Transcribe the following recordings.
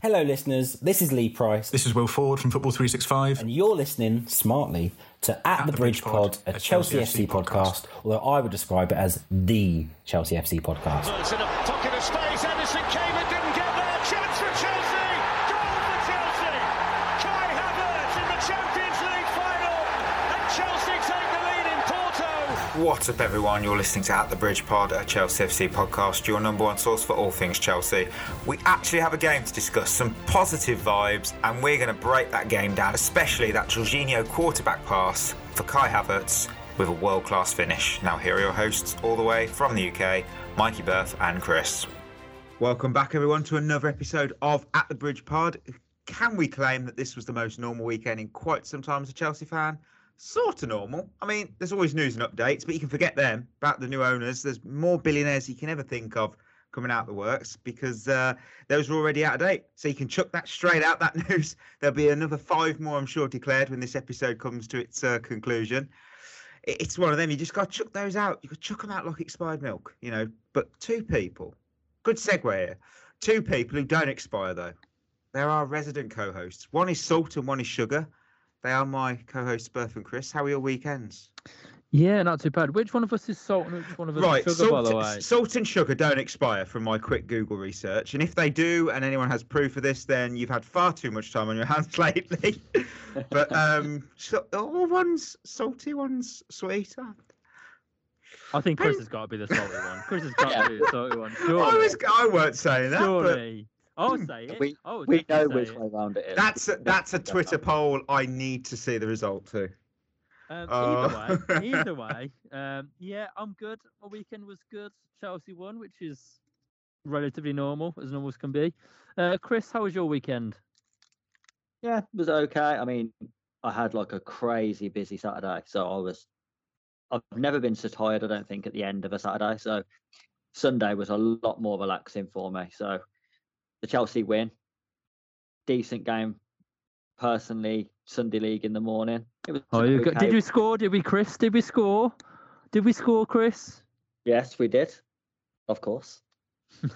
Hello, listeners. This is Lee Price, This is Will Ford from Football 365. and you're listening smartly to At, the, Bridge Pod, a Chelsea, FC podcast, although I would describe it as the Chelsea FC podcast. What's up, everyone? You're listening to At the Bridge Pod, a Chelsea FC podcast, your number one source for all things Chelsea. We actually have a game to discuss, some positive vibes, and we're going to break that game down, especially that Jorginho quarterback pass for Kai Havertz with a world class finish. Now, here are your hosts, all the way from the UK, Mikey Berth and Chris. Welcome back, everyone, to another episode of At the Bridge Pod. Can we claim that this was the most normal weekend in quite some time as a Chelsea fan? Sort of normal. I mean, there's always news and updates, but you can forget them about the new owners. There's more billionaires you can ever think of coming out the works because uh, those are already out of date. So you can chuck that straight out, that news. There'll be another five more, I'm sure, declared when this episode comes to its uh, conclusion. It's one of them. You just got to chuck those out. You could chuck them out like expired milk, you know. But two people, good segue here. Two people who don't expire, though. There are resident co hosts. One is Salt and one is Sugar. They are my co hosts, Berth and Chris. How are your weekends? Yeah, not too bad. Which one of us is salt and which one of us Right, is sugar, by the salt, way? salt and sugar don't expire from my quick Google research. And if they do, and anyone has proof of this, then you've had far too much time on your hands lately. but um, so, all one's salty, one's sweet. I, think Chris has got to be the salty one. Chris has got to be the salty one. I, was, I weren't saying that, but Surely. I'll say it. We- I would We know definitely which say way round it is. that's a, that's a Twitter poll I need to see the result too. Um, Oh. Either way, either way, um, yeah, I'm good. My weekend was good. Chelsea won, which is relatively normal, as normal as can be. Uh, Chris, how was your weekend? Yeah, it was okay. I mean, I had like a crazy busy Saturday, so I was. I've never been so tired. I don't think at the end of a Saturday. So Sunday was a lot more relaxing for me. So the Chelsea win, decent game. Personally, Sunday league in the morning. It was. Oh, you got, okay. did we score? Did we, Chris? Did we score? Did we score, Chris? Yes, we did. Of course.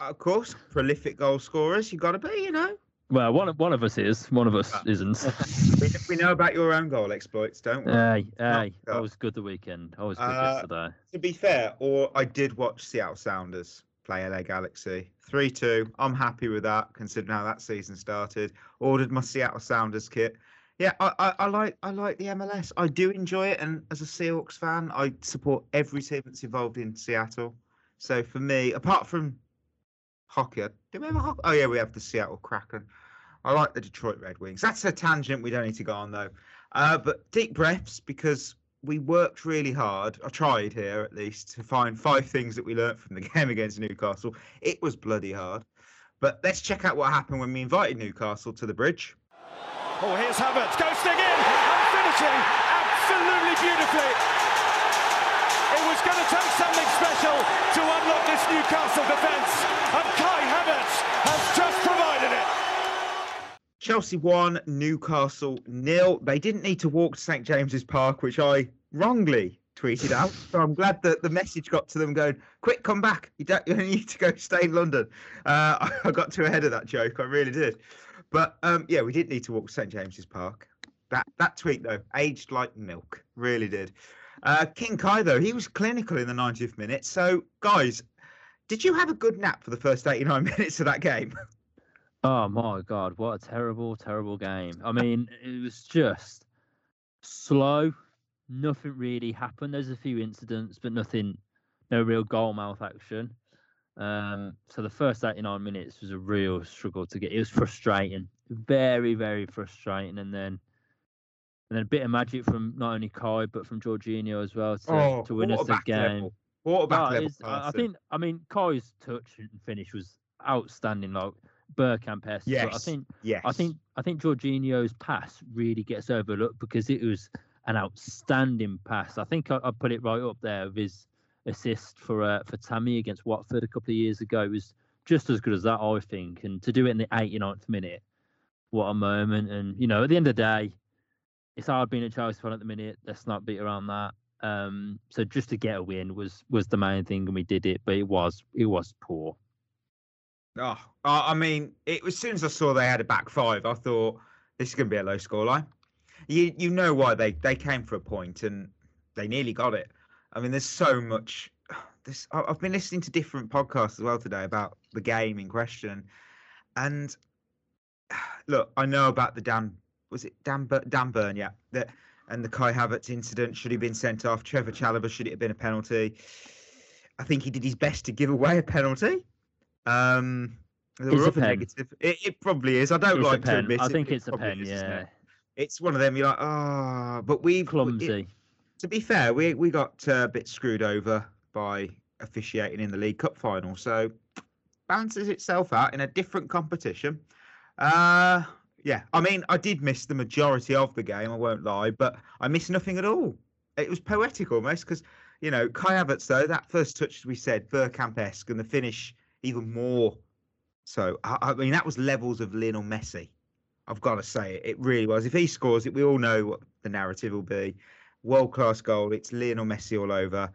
Of course, prolific goal scorers, you got to be, you know. well, one of one of us is. One of us Ah. isn't. We, we know about your own goal exploits, don't we? Hey, Oh, hey, I was good the weekend. I was good Uh, yesterday. To be fair, or I did watch Seattle Sounders play LA Galaxy 3 2. I'm happy with that, considering how that season started. Ordered my Seattle Sounders kit. Yeah, I, I, I like I like the MLS. I do enjoy it, and as a Seahawks fan, I support every team that's involved in Seattle. So for me, apart from hockey, do we have a hockey? Oh yeah, we have the Seattle Kraken. I like the Detroit Red Wings. That's a tangent we don't need to go on though. Uh, but deep breaths because we worked really hard. I tried here at least to find five things that we learnt from the game against Newcastle. It was bloody hard. But let's check out what happened when we invited Newcastle to the bridge. Oh, here's Havertz ghosting in and finishing absolutely beautifully. It was going to take something special to unlock this Newcastle defence. And Chelsea won, Newcastle nil. They didn't need to walk to St James's Park, which I wrongly tweeted out. So I'm glad that the message got to them going, quick, come back. You don't you need to go stay in London. Uh, I got too ahead of that joke. I really did. But um, yeah, we did need to walk to St James's Park. That that tweet though, aged like milk, really did. Uh, King Kai though, he was clinical in the 90th minute. So guys, did you have a good nap for the first 89 minutes of that game? Oh my god, what a terrible, terrible game. I mean, it was just slow. Nothing really happened. There's a few incidents, but nothing, no real goal mouth action. Um, so the first 89 minutes was a real struggle to get. It was frustrating, very, very frustrating. And then, and then a bit of magic from not only Kai but from Jorginho as well to, to win us the game. Quarterback No, level I think. I mean, Kai's touch and finish was outstanding. Like Bergkamp esque. but I think. yes. I think. I think Jorginho's pass really gets overlooked because it was an outstanding pass. I think I, I put it right up there with his assist for uh, for Tammy against Watford a couple of years ago. It was just as good as that, I think. And to do it in the 89th minute, what a moment! And you know, at the end of the day, it's hard being a Chelsea fan at the minute. Let's not beat around that. Um, so just to get a win was was the main thing, and we did it. But it was it was poor. Oh, I mean, it as soon as I saw they had a back five, I thought this is going to be a low scoreline. You you know why they they came for a point and they nearly got it. I mean, there's so much. This I've been listening to different podcasts as well today about the game in question, and look, I know about the Dan was it Dan Dan Burn, yeah, that and the Kai Havertz incident. Should he have been sent off? Trevor Chalobah should it have been a penalty? I think he did his best to give away a penalty. Um, It's a pen. negative. It, it probably is. I don't It's like to admit I it, think but it it's a pen. is, Yeah, it? It's one of them. You're like, oh, but we've clumsy. to be fair, we we got uh, a bit screwed over by officiating in the League Cup final, so balances itself out in a different competition. Uh yeah, I mean, I did miss the majority of the game. I won't lie, but I missed nothing at all. It was poetic almost because you know Kai Havertz though that first touch as we said Bergkamp-esque and the finish even more. So I, I mean that was levels of Lionel Messi. I've got to say it. It really was. If he scores it, we all know what the narrative will be. World class goal. It's Lionel Messi all over.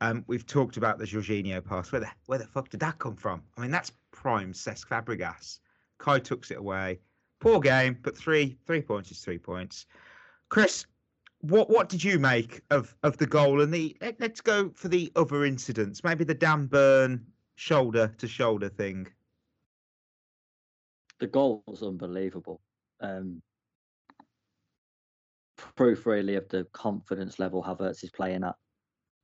Um, we've talked about the Jorginho pass. Where the where the fuck did that come from? I mean, that's prime Cesc Fabregas. Kai tucks it away. Poor game, but three three points is three points. Chris, what what did you make of of the goal and the? Let, let's go for the other incidents. Maybe the Dan Burn shoulder to shoulder thing. the goal was unbelievable. Um, proof really of the confidence level Havertz is playing at.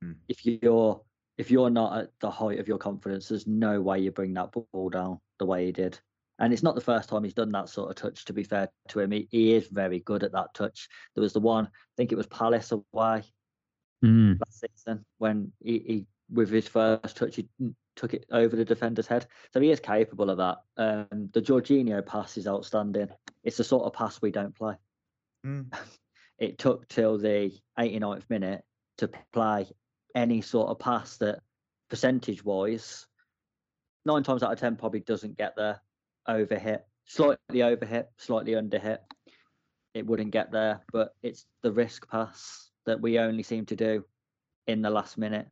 Hmm. If you're if you're not at the height of your confidence, there's no way you bring that ball down the way he did. And it's not the first time he's done that sort of touch. To be fair to him, he, he is very good at that touch. There was the one, I think it was Palace away Mm. last season when he, he with his first touch he n- took it over the defender's head. So he is capable of that. Um, the Jorginho pass is outstanding. It's the sort of pass we don't play. Mm. It took till the 89th minute to play any sort of pass that percentage wise, nine times out of ten probably doesn't get there. Over hit, slightly over hit, slightly under hit. It wouldn't get there, but it's the risk pass that we only seem to do in the last minute.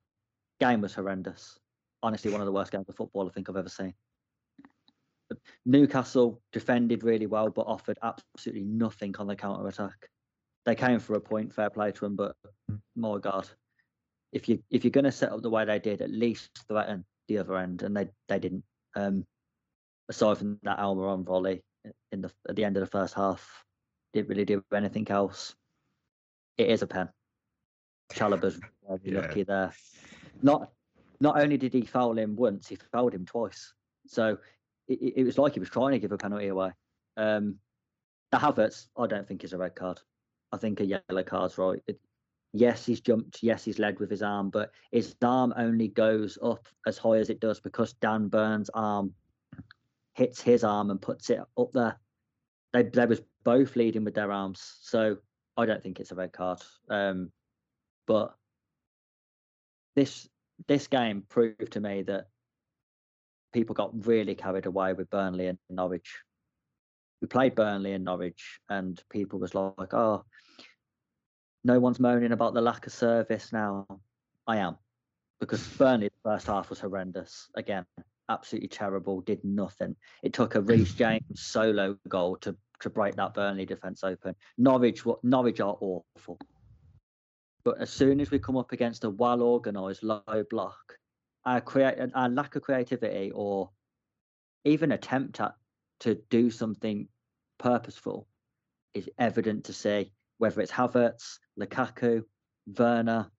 Game was horrendous. Honestly, one of the worst games of football I think I've ever seen. Newcastle defended really well, but offered absolutely nothing on the counter attack. They came for a point, fair play to them, but my God, if you if you're going to set up the way they did, at least threaten the other end, and they they didn't. Um, aside from that Almiron volley in the at the end of the first half, didn't really do anything else. It is a pen. Chalobah's very Yeah. lucky there. Not not only did he foul him once, he fouled him twice. So it, it- was like he was trying to give a penalty away. Um, the Havertz, I don't think is a red card. I think a yellow card's right. It, yes, he's jumped. Yes, he's led with his arm, but his arm only goes up as high as it does because Dan Burn's arm hits his arm and puts it up there. They they was both leading with their arms, so I don't think it's a red card. Um, but this this game proved to me that people got really carried away with Burnley and Norwich. We played Burnley and Norwich, and people was like, "Oh, no one's moaning about the lack of service now." I am, because Burnley the first half was horrendous. Again, absolutely terrible. Did nothing. It took a Reece James solo goal to to break that Burnley defence open. Norwich, wa- Norwich are awful. But as soon as we come up against a well organised low block, our our lack of creativity or even attempt at to do something purposeful is evident to see. Whether it's Havertz, Lukaku, Werner,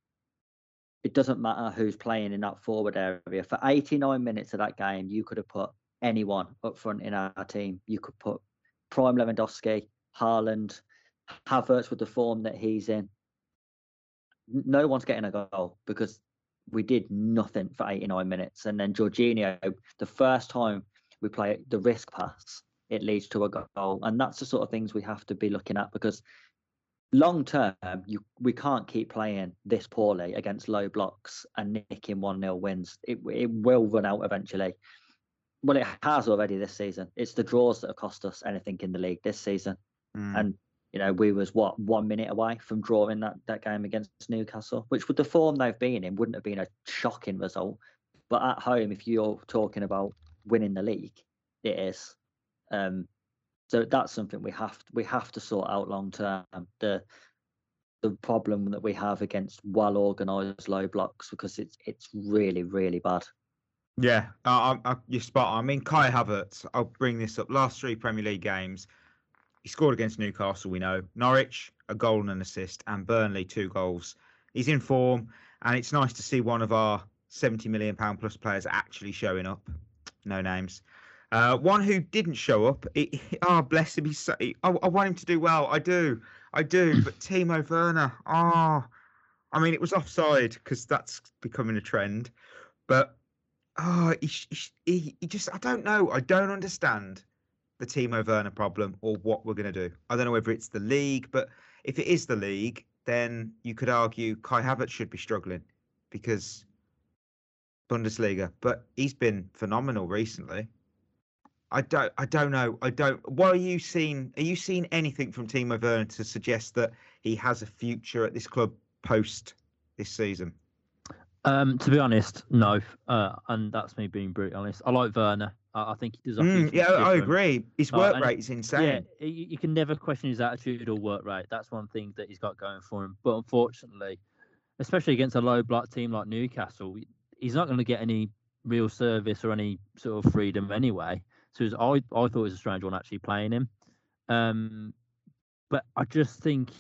it doesn't matter who's playing in that forward area. For 89 minutes of that game, you could have put anyone up front in our team. You could put Prime Lewandowski, Haaland, Havertz with the form that he's in. No one's getting a goal because we did nothing for 89 minutes. And then Jorginho, the first time we play the risk pass, it leads to a goal. And that's the sort of things we have to be looking at because long term, you we can't keep playing this poorly against low blocks and nicking 1 0 wins. It, it will run out eventually. Well, it has already this season. It's the draws that have cost us anything in the league this season. Mm. And you know, we was what one minute away from drawing that, that game against Newcastle, which with the form they've been in wouldn't have been a shocking result. But at home, if you're talking about winning the league. It is. Um, so that's something we have we have to sort out long term. The the problem that we have against well organised low blocks because it's it's really really bad. Yeah, I, I, you're spot on. I mean, Kai Havertz. I'll bring this up. Last three Premier League games, he scored against Newcastle. We know Norwich a goal and an assist, and Burnley two goals. He's in form, and it's nice to see one of our 70 million pound plus players actually showing up. No names. Uh, one who didn't show up. It, oh, bless him. He's so, I, I, want him to do well. I do. I do. But Timo Werner. Oh, I mean, it was offside because that's becoming a trend. But oh, he, he, he just, I don't know. I don't understand the Timo Werner problem or what we're going to do. I don't know whether it's the league, but if it is the league, then you could argue Kai Havertz should be struggling because Bundesliga, but he's been phenomenal recently. I don't. I don't know. I don't. What are you seeing? Are you seeing anything from Timo Werner to suggest that he has a future at this club post this season? Um, to be honest, no. Uh, and that's me being brutally honest. I like Werner. I, I think he does. Mm, yeah, I agree. His uh, work uh, rate is insane. Yeah, you, you, can never question his attitude or work rate. That's one thing that he's got going for him. But unfortunately, especially against a low block team like Newcastle, he's not going to get any real service or any sort of freedom anyway. So was, I I thought it was a strange one actually playing him. Um, but I just think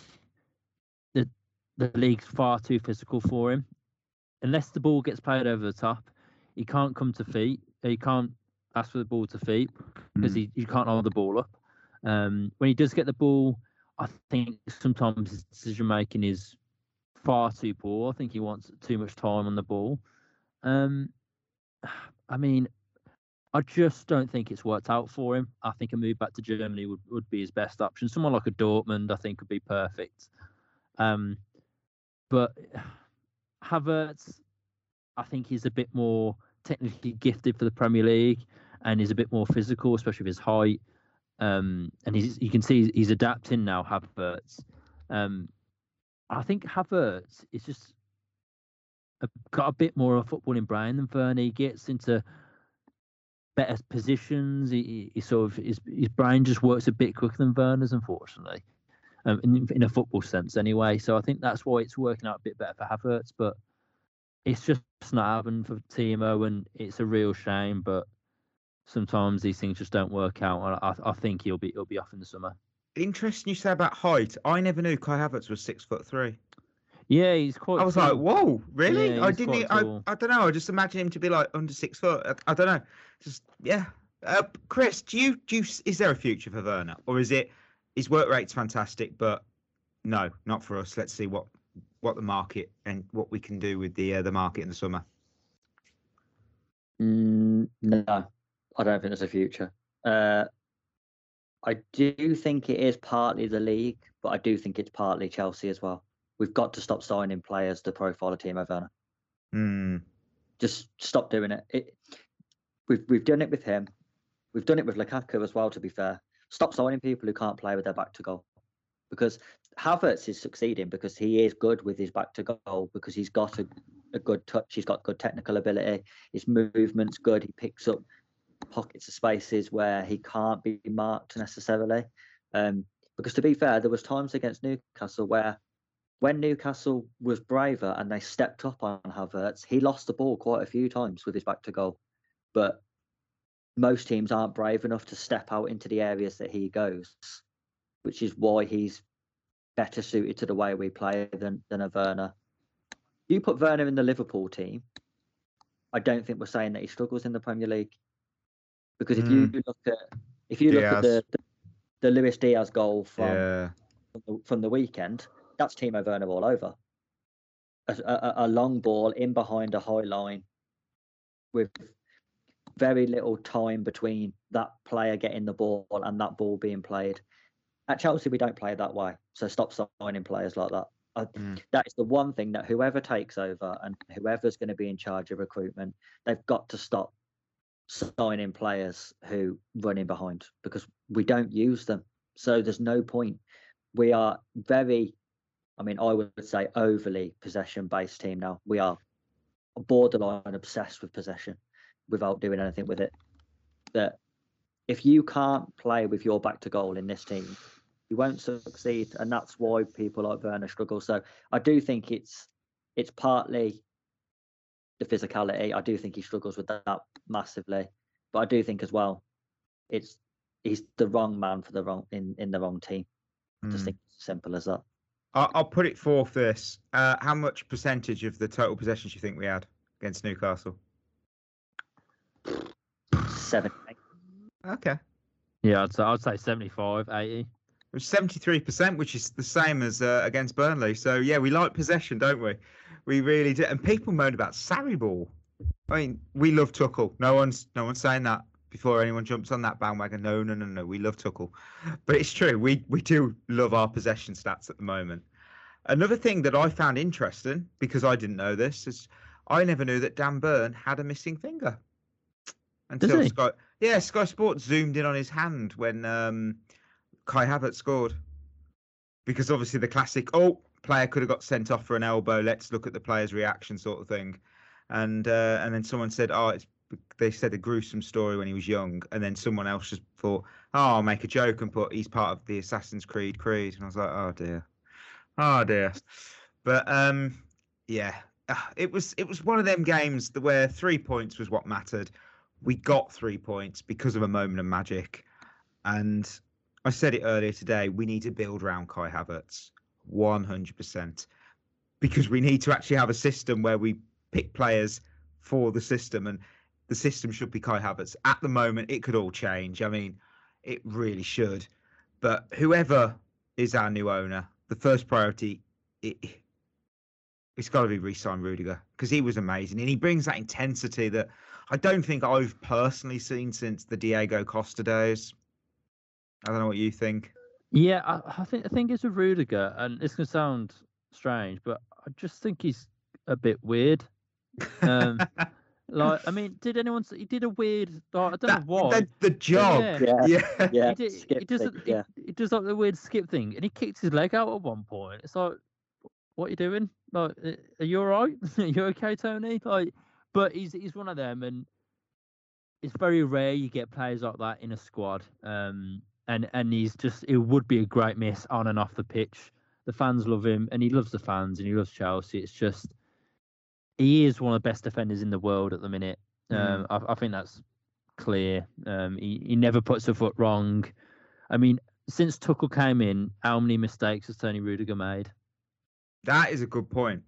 that the league's far too physical for him. Unless the ball gets played over the top, he can't come to feet. He can't ask for the ball to feet because mm. he, he can't hold the ball up. Um, when he does get the ball, I think sometimes his decision making is far too poor. I think he wants too much time on the ball. Um, I mean, I just don't think it's worked out for him. I think a move back to Germany would, would be his best option. Someone like a Dortmund, I think, would be perfect. Um, but Havertz, I think he's a bit more technically gifted for the Premier League, and he's a bit more physical, especially with his height. Um, and he's you can see he's adapting now. Havertz. Um, I think Havertz is just a, got a bit more of a footballing brain than Werner. He gets into better positions. He, he sort of his his brain just works a bit quicker than Werner's, unfortunately, um, in, in a football sense anyway. So I think that's why it's working out a bit better for Havertz, but it's just not happening for Timo, and it's a real shame. But sometimes these things just don't work out. I, I think he'll be he'll be off in the summer. Interesting you say about height. I never knew Kai Havertz was six foot three. Yeah, he's quite. I was tall. like, whoa, really? Yeah, I didn't. I, I don't know. I just imagine him to be like under six foot. I, I don't know. Just yeah. Uh, Chris, do you do you, is there a future for Werner, or is it his work rate's fantastic, but no, not for us. Let's see what what the market and what we can do with the uh, the market in the summer. Mm, no, I don't think there's a future. Uh, I do think it is partly the league, but I do think it's partly Chelsea as well we've got to stop signing players to profile a Timo Werner. Mm. Just stop doing it. it. We've we've done it with him. We've done it with Lukaku as well. To be fair, stop signing people who can't play with their back to goal, because Havertz is succeeding because he is good with his back to goal because he's got a, a good touch. He's got good technical ability. His movement's good. He picks up pockets of spaces where he can't be marked necessarily. Um, because to be fair, there was times against Newcastle where when Newcastle was braver and they stepped up on Havertz, he lost the ball quite a few times with his back to goal. But most teams aren't brave enough to step out into the areas that he goes, which is why he's better suited to the way we play than than a Werner. You put Werner in the Liverpool team, I don't think we're saying that he struggles in the Premier League. Because if mm. you look at if you look at the, the, the Luis Diaz goal from yeah. from, the, from the weekend, that's Timo Werner all over. A, a, a, long ball in behind a high line with very little time between that player getting the ball and that ball being played. At Chelsea, we don't play that way. So stop signing players like that. I, mm. That is the one thing that whoever takes over and whoever's going to be in charge of recruitment, they've got to stop signing players who run in behind because we don't use them. So there's no point. We are very I mean, I would say overly possession based team now. We are borderline obsessed with possession without doing anything with it. that if you can't play with your back to goal in this team, you won't succeed, and that's why people like Werner struggle. So I do think it's it's partly the physicality. I do think he struggles with that massively, but I do think as well, it's he's the wrong man for the wrong in in the wrong team. I just Mm. think it's simple as that. I'll, I'll put it forth this. Uh, how much percentage of the total possessions you think we had against Newcastle? Seven. Okay. Yeah, I'd say I'd say 75, 80. It was 73%, which is the same as uh, against Burnley. So, yeah, we like possession, don't we? We really do. And people moan about Sarri ball. I mean, we love Tuchel. No one's no one's saying that before anyone jumps on that bandwagon. No, no, no, no. We love Tuchel. But it's true. We, we do love our possession stats at the moment. Another thing that I found interesting, because I didn't know this, is I never knew that Dan Burn had a missing finger. Until he? Sky, yeah, Sky Sports zoomed in on his hand when um, Kai Havertz scored. Because obviously the classic, oh, player could have got sent off for an elbow. Let's look at the player's reaction, sort of thing. And uh, and then someone said, oh, it's they said a gruesome story when he was young, and then someone else just thought, oh, I'll make a joke and put he's part of the Assassin's Creed creed, and I was like, oh dear, oh dear. But um, yeah, ah, it was it was one of them games where three points was what mattered. We got three points because of a moment of magic, and I said it earlier today. We need to build around Kai Havertz, one hundred percent, because we need to actually have a system where we pick players for the system, and the system should be Kai Havertz. At the moment, it could all change. I mean, it really should. But whoever is our new owner, the first priority, it, it's got to be re-sign Rudiger because he was amazing, and he brings that intensity that I don't think I've personally seen since the Diego Costa days. I don't know what you think. Yeah, I, I think I think it's a Rudiger, and it's gonna sound strange, but I just think he's a bit weird. Um, like, I mean, did anyone? s- He did a weird. Like, I don't That- know why. The, the jog. yeah. Yeah. Yeah. Yeah, he, did, skip he does thing, it- yeah. he, he does like the weird skip thing, and he kicks his leg out at one point. It's like, what are you doing? Like, "Uh, are you all right? are you okay, Tony? Like, but he's he's one of them, and it's very rare you get players like that in a squad. Um, and and he's just it would be a great miss on and off the pitch. The fans love him, and he loves the fans, and he loves Chelsea. It's just he is one of the best defenders in the world at the minute. Um, I, I think that's clear. Um, he, he never puts a foot wrong. I mean, since Tuchel came in, how many mistakes has Tony Rudiger made? That is a good point.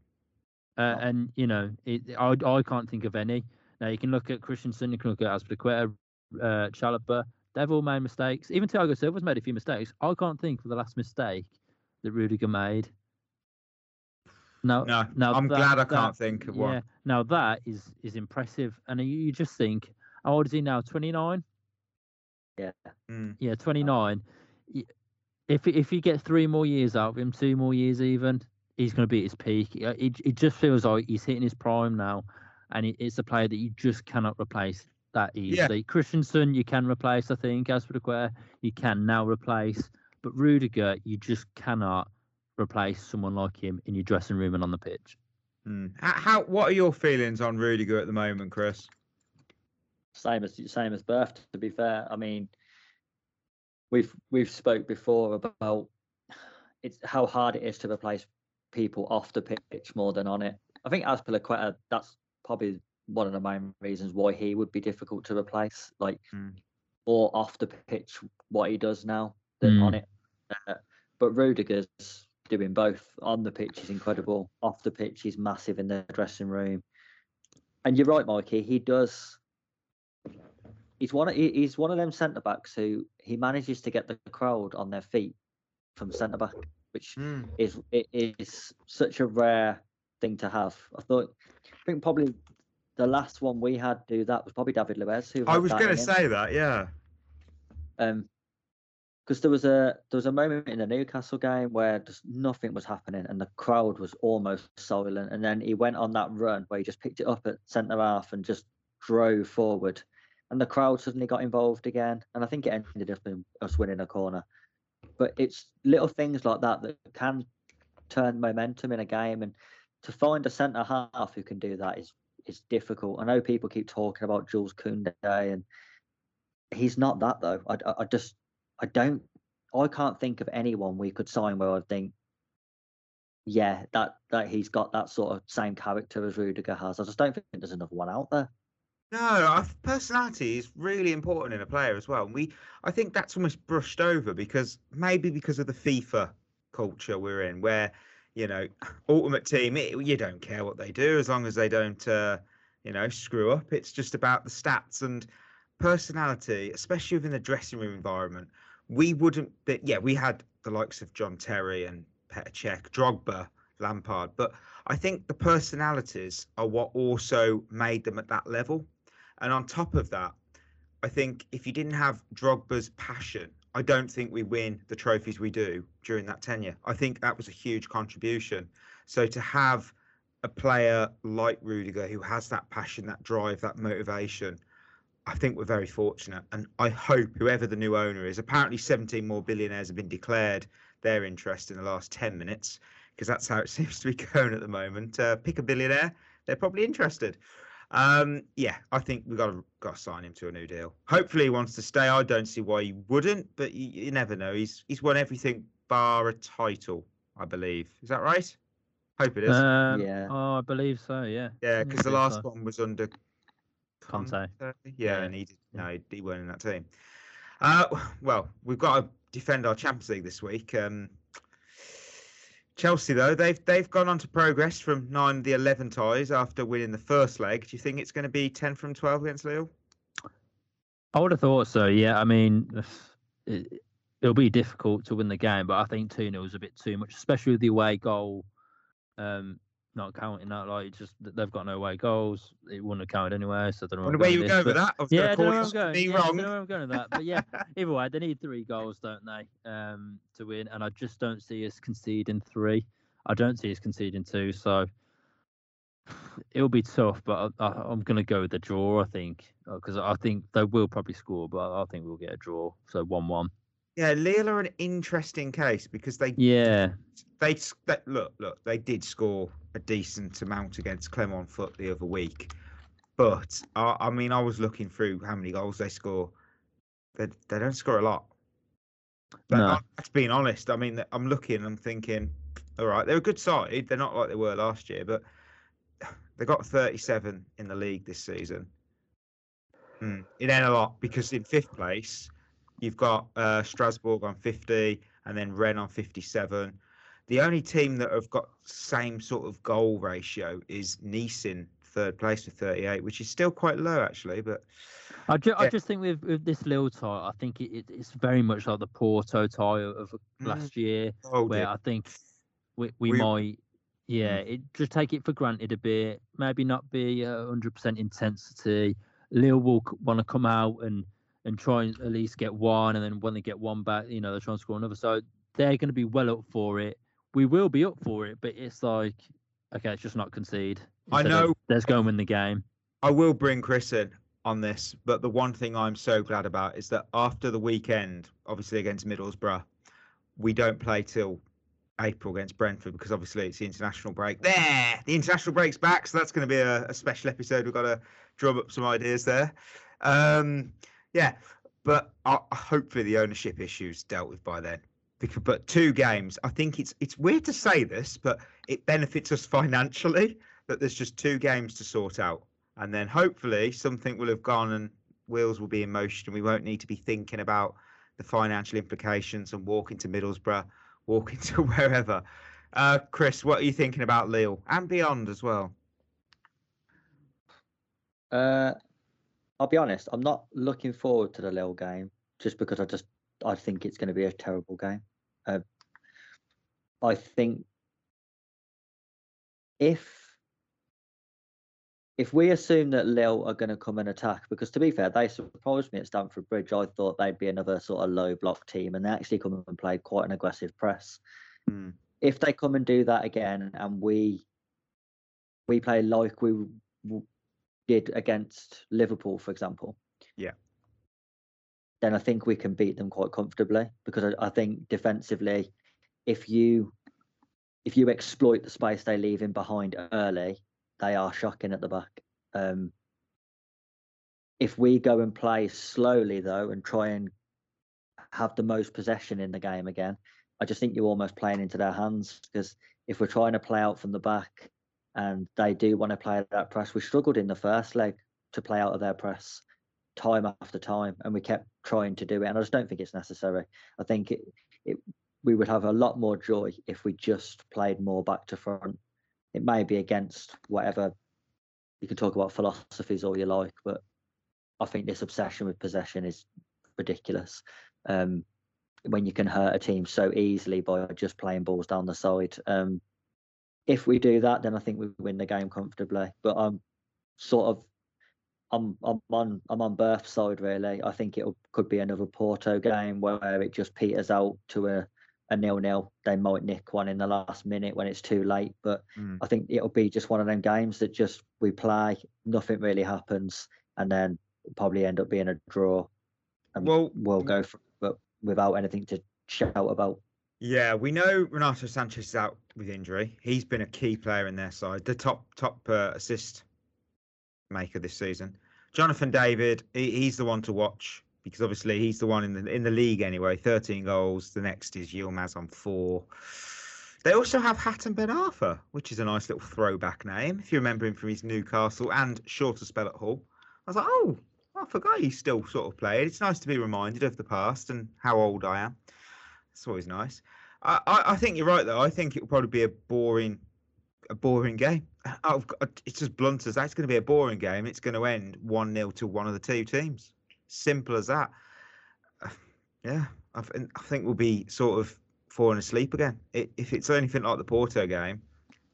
Uh, and you know, it, I I can't think of any. Now you can look at Christensen, you can look at Azpilicueta, uh, Chalobah. They've all made mistakes. Even Thiago Silva's made a few mistakes. I can't think of the last mistake that Rudiger made. No, No, now I'm that- glad I that- can't think of one. Yeah, now that is is impressive, and you, you just think, how old is he now? Twenty nine. Yeah. Mm. Yeah, 29. If if you get three more years out of him, two more years even, he's going to be at his peak. It, it, it just feels like he's hitting his prime now, and it's a player that you just cannot replace that easily. Christensen, you can replace, I think. As for the you can now replace, but Rudiger, you just cannot replace someone like him in your dressing room and on the pitch. Mm. How, how? What are your feelings on Rudiger at the moment, Chris? same as same as Berth. To be fair, I mean, we've we've spoke before about it's how hard it is to replace people off the pitch more than on it. I think Azpilicueta, that's probably one of the main reasons why he would be difficult to replace. Like Mm. more off the pitch, what he does now than Mm. on it. Uh, but Rudiger's doing both. On the pitch, he's incredible. Off the pitch, he's massive in the dressing room. And you're right, Mikey. He does. He's one. Of, he's one of them centre backs who he manages to get the crowd on their feet from centre back, which Mm. is it is such a rare thing to have. I thought. I think probably the last one we had do that was probably David Luiz. Who I was going to say that. Yeah. Um, because there was a there was a moment in the Newcastle game where just nothing was happening and the crowd was almost silent, and then he went on that run where he just picked it up at centre half and just drove forward, and the crowd suddenly got involved again, and I think it ended up in us winning a corner. But it's little things like that that can turn momentum in a game, and to find a centre half who can do that is is difficult. I know people keep talking about Jules Koundé and he's not that though. I, I, I just I don't I can't think of anyone we could sign where I think yeah that that he's got that sort of same character as Rudiger has. I just don't think there's another one out there. No, personality is really important in a player as well. And we, I think that's almost brushed over because maybe because of the FIFA culture we're in, where you know, ultimate team, it, you don't care what they do as long as they don't, uh, you know, screw up. It's just about the stats and personality, especially within the dressing room environment. We wouldn't, but yeah, we had the likes of John Terry and Petr Cech, Drogba, Lampard, but I think the personalities are what also made them at that level. And on top of that, I think if you didn't have Drogba's passion, I don't think we win the trophies we do during that tenure. I think that was a huge contribution. So to have a player like Rudiger who has that passion, that drive, that motivation, I think we're very fortunate. And I hope whoever the new owner is, apparently 17 more billionaires have been declared their interest in the last 10 minutes, because that's how it seems to be going at the moment. Uh, pick a billionaire, they're probably interested. Um, yeah, I think we've got to got to sign him to a new deal. Hopefully, he wants to stay. I don't see why he wouldn't, but you, you never know. He's he's won everything bar a title, I believe. Is that right? Hope it is. Um, Yeah. Oh, I believe so. Yeah. yeah, because the last so. one was under Conte. Yeah, Yeah, and he did, yeah. no, he weren't in that team. Uh, well, we've got to defend our Champions League this week. Um, Chelsea, though, they've they've gone on to progress from nine of the eleven ties after winning the first leg. Do you think it's going to be ten from twelve against Lille? I would have thought so. Yeah. I mean, it, it'll be difficult to win the game, but I think 2 0 is a bit too much, especially with the away goal. Um, not counting that, like just they've got no away goals. It wouldn't have counted anyway. So I don't know. Where you were with that. I Yeah, I know where I'm going. Yeah, I wrong. know where I'm going with that. But yeah, either way, they need three goals, don't they, um, to win? And I just don't see us conceding three. I don't see us conceding two. So it'll be tough, but I, I, I'm going to go with the draw. I think because I think they will probably score, but I think we'll get a draw. So one-one. Yeah, Lille are an interesting case because they Yeah, they, they look look they did score a decent amount against Clermont Foot the other week, but I, I mean I was looking through how many goals they score. They they don't score a lot. But No. That's being honest. I mean I'm looking. I'm thinking, all right, they're a good side. They're not like they were last year, but they got 37 in the league this season. Hmm. It ain't a lot because in fifth place you've got uh, Strasbourg on 50 and then Rennes on 57. The only team that have got same sort of goal ratio is Nice in third place with 38, which is still quite low actually. But I, ju- I just think with, with this little tie, I think it, it, it's very much like the Porto tie of, Mm. last year, oh where dear, I think we, we, We- might, yeah, it just take it for granted a bit. Maybe not be a hundred percent intensity. Lille will want to come out and and try and at least get one, and then when they get one back, you know, they're trying to score another. So they're going to be well up for it. We will be up for it, but it's like, okay, it's just not concede. I Instead of, know- Let's go and win the game. I will bring Chris in on this. But the one thing I'm so glad about is that after the weekend, obviously against Middlesbrough, we don't play till April against Brentford because obviously it's the international break. There, the international break's back, so that's going to be a, a special episode. We've got to drum up some ideas there. Um, yeah, but I, hopefully the ownership issues dealt with by then. Because, but two games, I think it's it's weird to say this, but it benefits us financially that there's just two games to sort out, and then hopefully something will have gone and wheels will be in motion, and we won't need to be thinking about the financial implications and walking to Middlesbrough, walking to wherever. Uh, Chris, what are you thinking about Lille and beyond as well? Uh, I'll be honest. I'm not looking forward to the Lille game just because I just I think it's going to be a terrible game. Uh, I think if if we assume that Lille are going to come and attack, because to be fair, they surprised me at Stamford Bridge. I thought they'd be another sort of low block team, and they actually come and played quite an aggressive press. Hmm. If they come and do that again, and we we play like we did against Liverpool, for example, Yeah. then I think we can beat them quite comfortably because I, I think defensively, if you if you exploit the space they leave in behind early, they are shocking at the back. Um, if we go and play slowly though and try and have the most possession in the game again, I just think you're almost playing into their hands because if we're trying to play out from the back and they do want to play that press, we struggled in the first leg to play out of their press time after time, and we kept trying to do it. And I just don't think it's necessary. I think it, it we would have a lot more joy if we just played more back to front. It may be against whatever you can talk about philosophies all you like, but I think this obsession with possession is ridiculous. Um, when you can hurt a team so easily by just playing balls down the side. Um, if we do that, then I think we win the game comfortably. But I'm sort of I'm I'm on I'm on Berth's side really. I think it could be another Porto game where it just peters out to a a nil nil. They might nick one in the last minute when it's too late. But mm. I think it'll be just one of them games that just we play, nothing really happens, and then probably end up being a draw. And well, we'll go for but without anything to shout about. Yeah, we know Renato Sanches is out with injury. He's been a key player in their side, the top top uh, assist maker this season. Jonathan David, he, he's the one to watch because obviously he's the one in the in the league anyway. 13 goals. The next is Yilmaz on four. They also have Hatem Ben Arfa, which is a nice little throwback name. If you remember him from his Newcastle and shorter spell at Hull. I was like, oh, I forgot he still sort of played. It's nice to be reminded of the past and how old I am. It's always nice. I, I, think you're right though. I think it will probably be a boring a boring game. I've got, uh, it's as blunt as that. It's going to be a boring game. It's going to end 1 0 to one of the two teams. Simple as that. Yeah, I, I think we'll be sort of falling asleep again. It, if it's anything like the Porto game,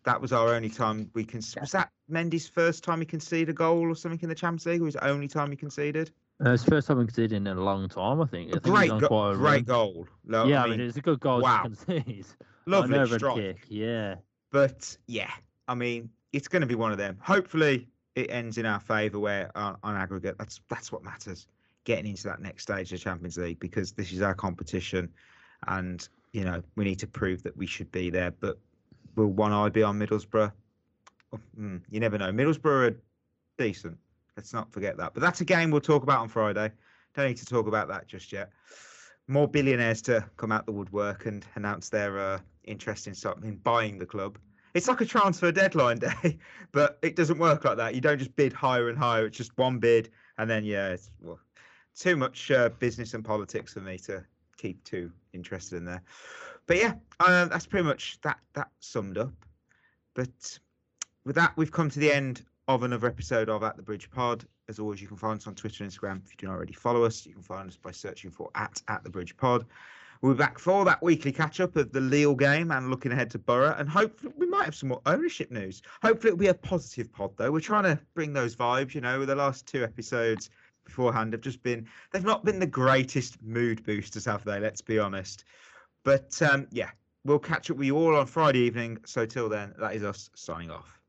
that was our only time we can. Was that Mendy's first time he conceded a goal or something in the Champions League? Or was only time he conceded? Uh, it's the first time he conceded in a long time, I think. I think great, go- great goal. No, yeah, I mean, I mean, it's a good goal wow. to concede. Lovely strike. Kick, yeah. But yeah, I mean, it's going to be one of them. Hopefully, it ends in our favour where on, on aggregate. That's that's what matters. Getting into that next stage of the Champions League because this is our competition, and you know we need to prove that we should be there. But will one eye be on Middlesbrough? Oh, mm, you never know. Middlesbrough are decent. Let's not forget that. But that's a game we'll talk about on Friday. Don't need to talk about that just yet. More billionaires to come out the woodwork and announce their uh, interest in, in buying the club. It's like a transfer deadline day, but it doesn't work like that. You don't just bid higher and higher. It's just one bid, and then yeah, it's well, too much uh, business and politics for me to keep too interested in there. But yeah, uh, that's pretty much that. That summed up. But with that, we've come to the end of another episode of At the Bridge Pod. As always, you can find us on Twitter and Instagram. If you do not already follow us, you can find us by searching for at at the Bridge Pod. We'll be back for that weekly catch up of the Lille game and looking ahead to Boro. And hopefully, we might have some more ownership news. Hopefully, it'll be a positive pod, though. We're trying to bring those vibes, you know, the last two episodes beforehand have just been, they've not been the greatest mood boosters, have they? Let's be honest. But um, yeah, we'll catch up with you all on Friday evening. So till then, that is us signing off.